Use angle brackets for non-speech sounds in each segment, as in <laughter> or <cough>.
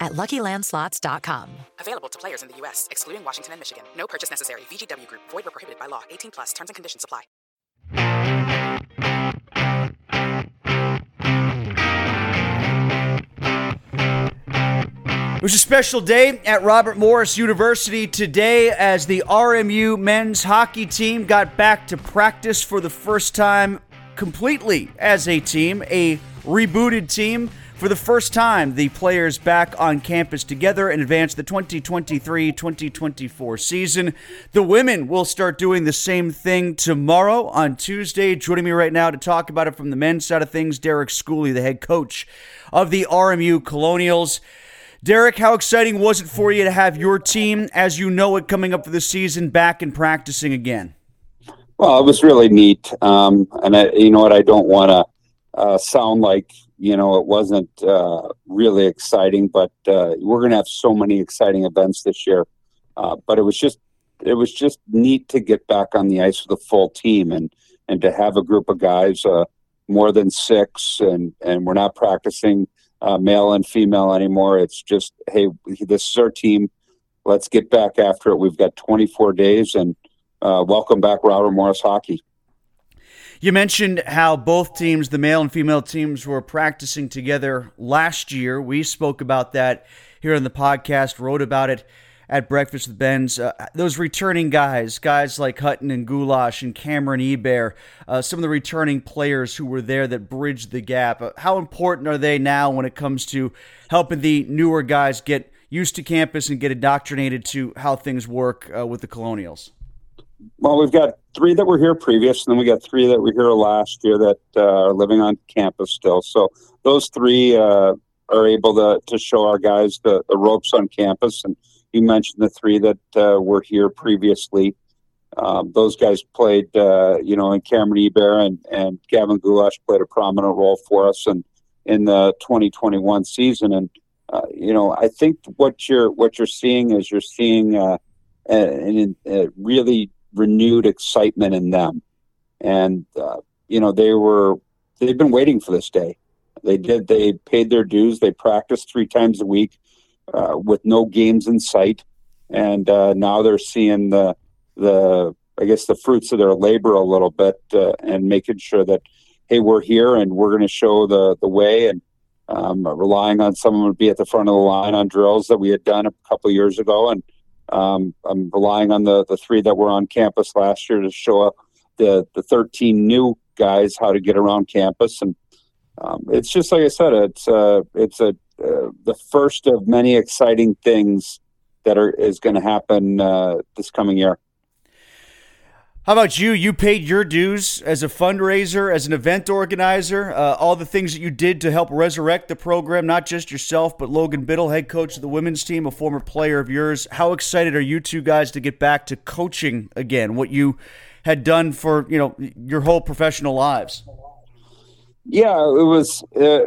at luckylandslots.com. Available to players in the U.S., excluding Washington and Michigan. No purchase necessary. VGW Group, void were prohibited by law. 18 plus terms and conditions apply. It was a special day at Robert Morris University today as the RMU men's hockey team got back to practice for the first time completely as a team, a rebooted team. For the first time, the players back on campus together and advance the 2023 2024 season. The women will start doing the same thing tomorrow on Tuesday. Joining me right now to talk about it from the men's side of things, Derek Schooley, the head coach of the RMU Colonials. Derek, how exciting was it for you to have your team, as you know it, coming up for the season, back and practicing again? Well, it was really neat. Um, and I, you know what? I don't want to uh, sound like you know it wasn't uh, really exciting, but uh, we're going to have so many exciting events this year. Uh, but it was just it was just neat to get back on the ice with a full team and and to have a group of guys uh, more than six and and we're not practicing uh, male and female anymore. It's just hey, this is our team. Let's get back after it. We've got 24 days and welcome back, Robert Morris Hockey. You mentioned how both teams, the male and female teams, were practicing together last year. We spoke about that here on the podcast, wrote about it at Breakfast with Benz. Uh, those returning guys, guys like Hutton and Goulash and Cameron Ebert, uh, some of the returning players who were there that bridged the gap. Uh, how important are they now when it comes to helping the newer guys get used to campus and get indoctrinated to how things work uh, with the Colonials? Well, we've got three that were here previous, and then we got three that were here last year that uh, are living on campus still. So those three uh, are able to, to show our guys the, the ropes on campus. And you mentioned the three that uh, were here previously. Um, those guys played, uh, you know, and Cameron Ebert and, and Gavin Goulash played a prominent role for us in, in the 2021 season. And, uh, you know, I think what you're, what you're seeing is you're seeing uh, a, a really renewed excitement in them. And, uh, you know, they were, they've been waiting for this day. They did, they paid their dues. They practiced three times a week uh, with no games in sight. And uh, now they're seeing the, the, I guess, the fruits of their labor a little bit uh, and making sure that, hey, we're here and we're going to show the, the way. And, um, relying on someone to be at the front of the line on drills that we had done a couple years ago, and um, I'm relying on the the three that were on campus last year to show up the the 13 new guys how to get around campus, and um, it's just like I said, it's uh, it's a uh, the first of many exciting things that are is going to happen uh, this coming year. How about you? You paid your dues as a fundraiser, as an event organizer, uh, all the things that you did to help resurrect the program, not just yourself, but Logan Bittle, head coach of the women's team, a former player of yours. How excited are you two guys to get back to coaching again? What you had done for you know your whole professional lives. Yeah, it was. Uh,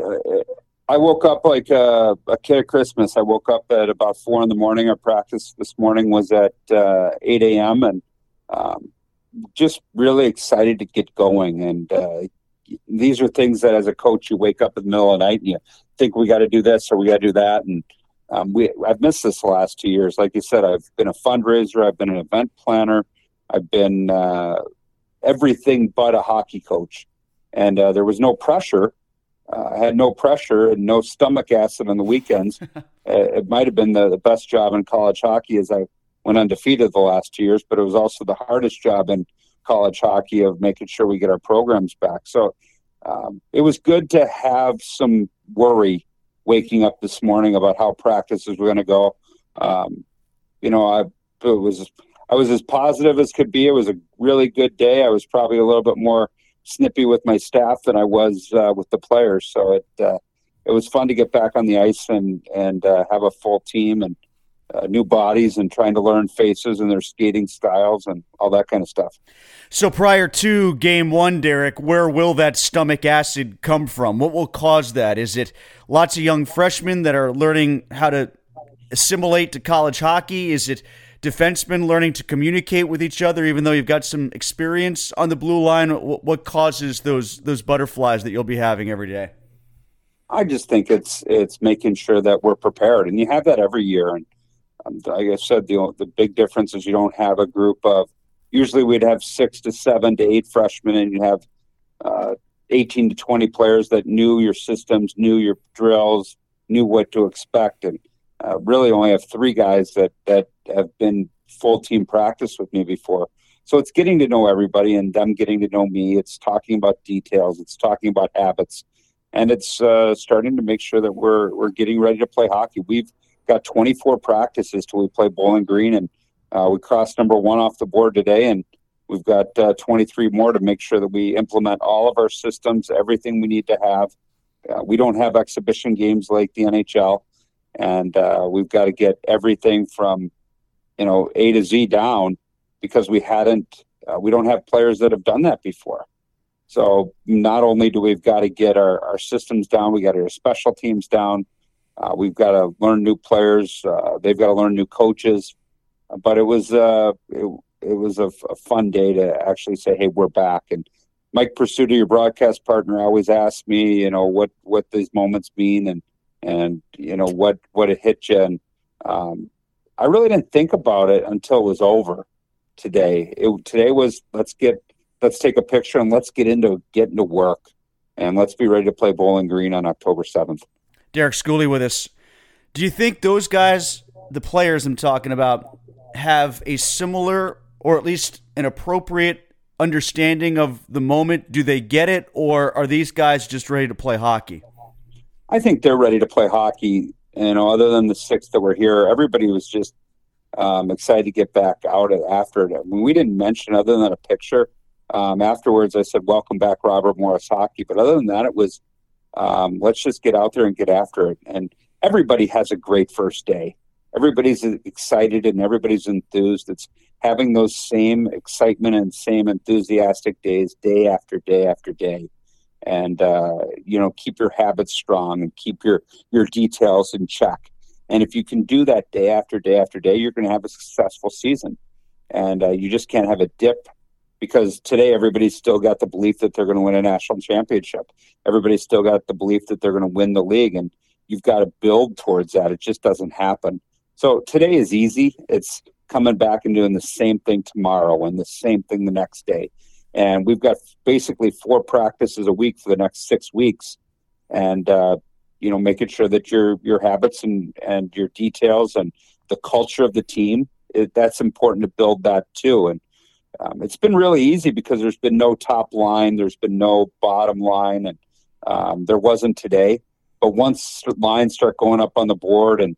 I woke up like a, a, kid at Christmas. I woke up at about four in the morning. Our practice this morning was at uh, eight a.m. and um, just really excited to get going. And uh, these are things that, as a coach, you wake up in the middle of the night and you think we got to do this or we got to do that. And um, we I've missed this the last two years. Like you said, I've been a fundraiser. I've been an event planner. I've been uh, everything but a hockey coach. And uh, there was no pressure. Uh, I had no pressure and no stomach acid on the weekends. <laughs> It might have been the, the best job in college hockey as I went undefeated the last two years, but it was also the hardest job in college hockey of making sure we get our programs back. So um, it was good to have some worry waking up this morning about how practices were going to go. Um, you know, I was I was as positive as could be. It was a really good day. I was probably a little bit more snippy with my staff than I was uh, with the players. So it uh, it was fun to get back on the ice and and uh, have a full team and uh, new bodies and trying to learn faces and their skating styles and all that kind of stuff. So prior to game one, Derek, where will that stomach acid come from? What will cause that? Is it lots of young freshmen that are learning how to assimilate to college hockey? Is it defensemen learning to communicate with each other, even though you've got some experience on the blue line? What causes those those butterflies that you'll be having every day? I just think it's it's making sure that we're prepared, and you have that every year. And like I said, the the big difference is you don't have a group of. Usually, we'd have six to seven to eight freshmen, and you have uh, 18 to 20 players that knew your systems, knew your drills, knew what to expect, and uh, really only have three guys that that have been full team practice with me before. So it's getting to know everybody and them getting to know me. It's talking about details. It's talking about habits, and it's uh, starting to make sure that we're we're getting ready to play hockey. We've got 24 practices till we play Bowling Green, and uh, we crossed number one off the board today, and we've got uh, 23 more to make sure that we implement all of our systems, everything we need to have. Uh, we don't have exhibition games like the NHL, and uh, we've got to get everything from you know A to Z down because we hadn't. Uh, we don't have players that have done that before. So not only do we've got to get our, our systems down, we got our special teams down. Uh, we've got to learn new players. Uh, they've got to learn new coaches. But it was uh, it, it was a, fun day to actually say, "Hey, we're back." And Mike Prisuta, your broadcast partner, always asks me, you know, what what these moments mean and and you know what what it hit you. And um, I really didn't think about it until it was over today. It, today was let's get let's take a picture and let's get into getting to work and let's be ready to play Bowling Green on October seventh. Derek Schooley with us. Do you think those guys, the players I'm talking about, have a similar or at least an appropriate understanding of the moment? Do they get it, or are these guys just ready to play hockey? I think they're ready to play hockey. You know, other than the six that were here, everybody was just um, excited to get back out after it. I mean, we didn't mention other than a picture. Um, afterwards, I said, "Welcome back, Robert Morris Hockey." But other than that, it was um, let's just get out there and get after it. And everybody has a great first day. Everybody's excited and everybody's enthused. It's having those same excitement and same enthusiastic days, day after day after day. And uh, you know, keep your habits strong and keep your your details in check. And if you can do that day after day after day, you're going to have a successful season. And uh, you just can't have a dip because today everybody's still got the belief that they're going to win a national championship. Everybody's still got the belief that they're going to win the league, and you've got to build towards that. It just doesn't happen. So today is easy. It's coming back and doing the same thing tomorrow and the same thing the next day. And we've got basically four practices a week for the next six weeks, and uh, you know, making sure that your your habits and and your details and the culture of the team it, that's important to build that too. And um, it's been really easy because there's been no top line, there's been no bottom line, and um, there wasn't today. But once lines start going up on the board and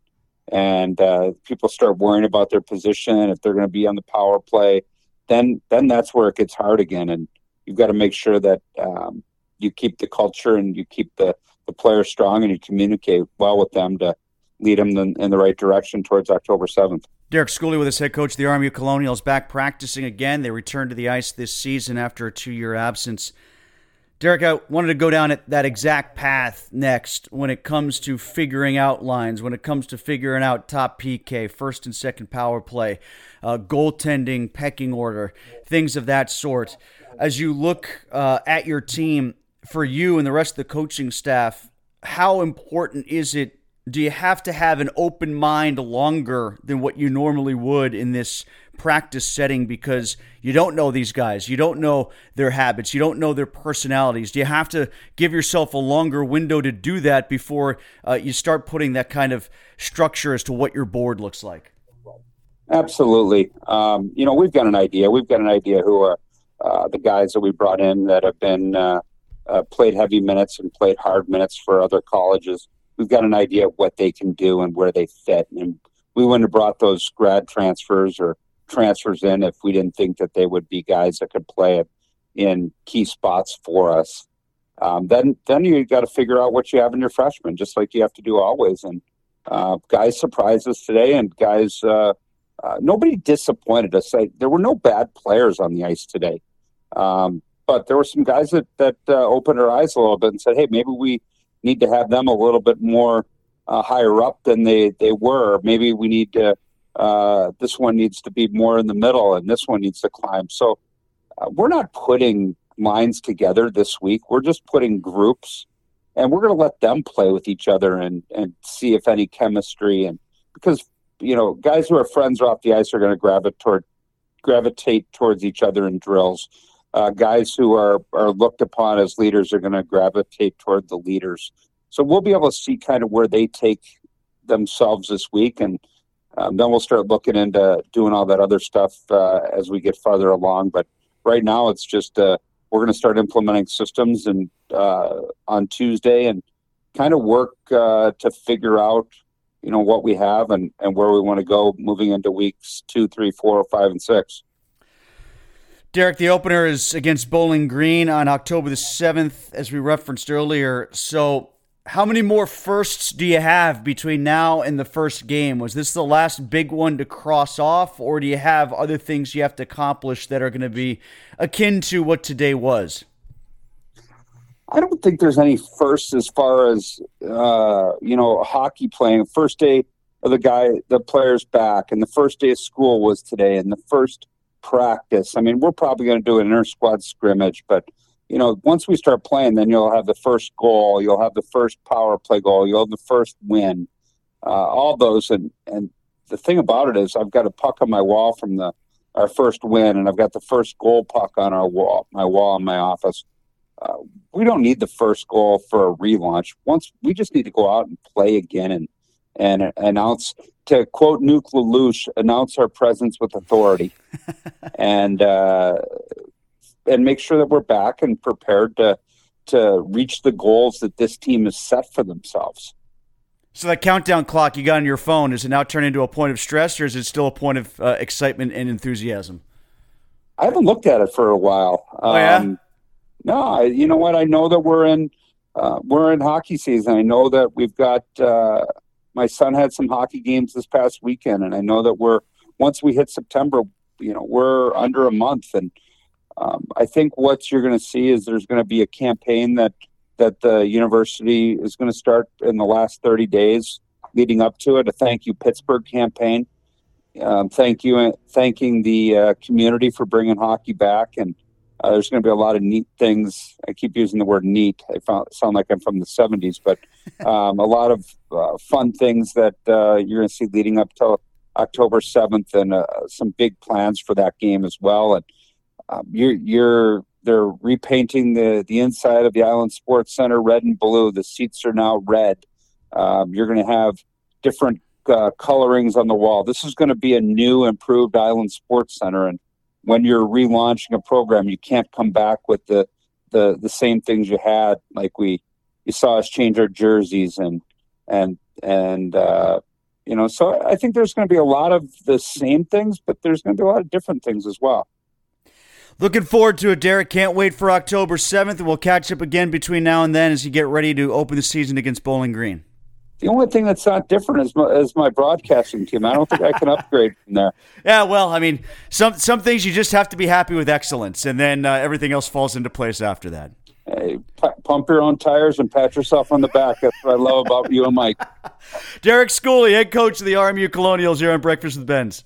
and uh, people start worrying about their position, if they're going to be on the power play, then then that's where it gets hard again, and you've got to make sure that um, you keep the culture and you keep the the players strong and you communicate well with them to lead them in, in the right direction towards October seventh. Derek Schooley with us, head coach of the RMU Colonials, back practicing again. They returned to the ice this season after a two year absence. Derek, I wanted to go down at that exact path next when it comes to figuring out lines, when it comes to figuring out top PK, first and second power play, uh, goaltending, pecking order, things of that sort. As you look uh, at your team, for you and the rest of the coaching staff, how important is it? Do you have to have an open mind longer than what you normally would in this practice setting because you don't know these guys. You don't know their habits. You don't know their personalities. Do you have to give yourself a longer window to do that before uh, you start putting that kind of structure as to what your board looks like? Absolutely. Um, you know, we've got an idea. We've got an idea who are uh, the guys that we brought in that have been uh, uh played heavy minutes and played hard minutes for other colleges. We've got an idea of what they can do and where they fit. And we wouldn't have brought those grad transfers or transfers in if we didn't think that they would be guys that could play in key spots for us. Um, then then you got to figure out what you have in your freshmen, just like you have to do always. And uh, guys surprised us today, and guys uh, uh, nobody disappointed us. I, there were no bad players on the ice today, um, but there were some guys that that uh, opened our eyes a little bit and said, "Hey, maybe we need to have them a little bit more uh, higher up than they they were. Maybe we need to." uh, this one needs to be more in the middle and this one needs to climb. So uh, we're not putting lines together this week. We're just putting groups and we're going to let them play with each other and, and see if any chemistry and because you know guys who are friends off the ice are going to gravitate toward gravitate towards each other in drills. Uh, guys who are are looked upon as leaders are going to gravitate toward the leaders. So we'll be able to see kind of where they take themselves this week and um, then we'll start looking into doing all that other stuff uh, as we get farther along. But right now, it's just uh, we're going to start implementing systems and uh, on Tuesday and kind of work uh, to figure out you know what we have and, and where we want to go moving into weeks two, three, four, five, and six. Derek, the opener is against Bowling Green on October the 7th, as we referenced earlier. So how many more firsts do you have between now and the first game? Was this the last big one to cross off, or do you have other things you have to accomplish that are going to be akin to what today was? I don't think there's any first as far as uh, you know hockey playing. First day of the guy, the players back, and the first day of school was today, and the first practice. I mean, we're probably going to do an inter squad scrimmage, but you know, once we start playing, then you'll have the first goal, you'll have the first power play goal, you'll have the first win, uh, all those. And and the thing about it is, I've got a puck on my wall from the our first win, and I've got the first goal puck on our wall, my wall in my office. Uh, we don't need the first goal for a relaunch. Once we just need to go out and play again and and announce to quote Nuke LaLoosh, announce our presence with authority. <laughs> and uh, and make sure that we're back and prepared to to reach the goals that this team has set for themselves. So that countdown clock you got on your phone is it now turned into a point of stress, or is it still a point of uh, excitement and enthusiasm? I haven't looked at it for a while. Oh yeah. Um, no, I, you know what? I know that we're in uh, we're in hockey season. I know that we've got. Uh, my son had some hockey games this past weekend, and I know that we're once we hit September, you know, we're under a month, and um, I think what you're going to see is there's going to be a campaign that that the university is going to start in the last 30 days leading up to it. A thank you Pittsburgh campaign. Um, thank you, thanking the uh, community for bringing hockey back, and uh, there's going to be a lot of neat things. I keep using the word neat. I found, sound like I'm from the 70s, but <laughs> um, a lot of uh, fun things that uh, you're going to see leading up to October 7th, and uh, some big plans for that game as well. And um, you're you're they're repainting the the inside of the Island Sports Center red and blue. The seats are now red. Um, you're going to have different uh, colorings on the wall. This is going to be a new, improved Island Sports Center. And when you're relaunching a program, you can't come back with the the the same things you had. Like we, you saw us change our jerseys and and and uh, you know. So I think there's going to be a lot of the same things, but there's going to be a lot of different things as well. Looking forward to it, Derek. Can't wait for October 7th, and we'll catch up again between now and then as you get ready to open the season against Bowling Green. The only thing that's not different is my, is my broadcasting team. I don't think I can <laughs> upgrade from there. Yeah, well, I mean, some some things you just have to be happy with excellence, and then uh, everything else falls into place after that. Hey, p- pump your own tires and pat yourself on the back. That's what I love about you and Mike. <laughs> Derek Schooley, head coach of the RMU Colonials here on Breakfast with Benz.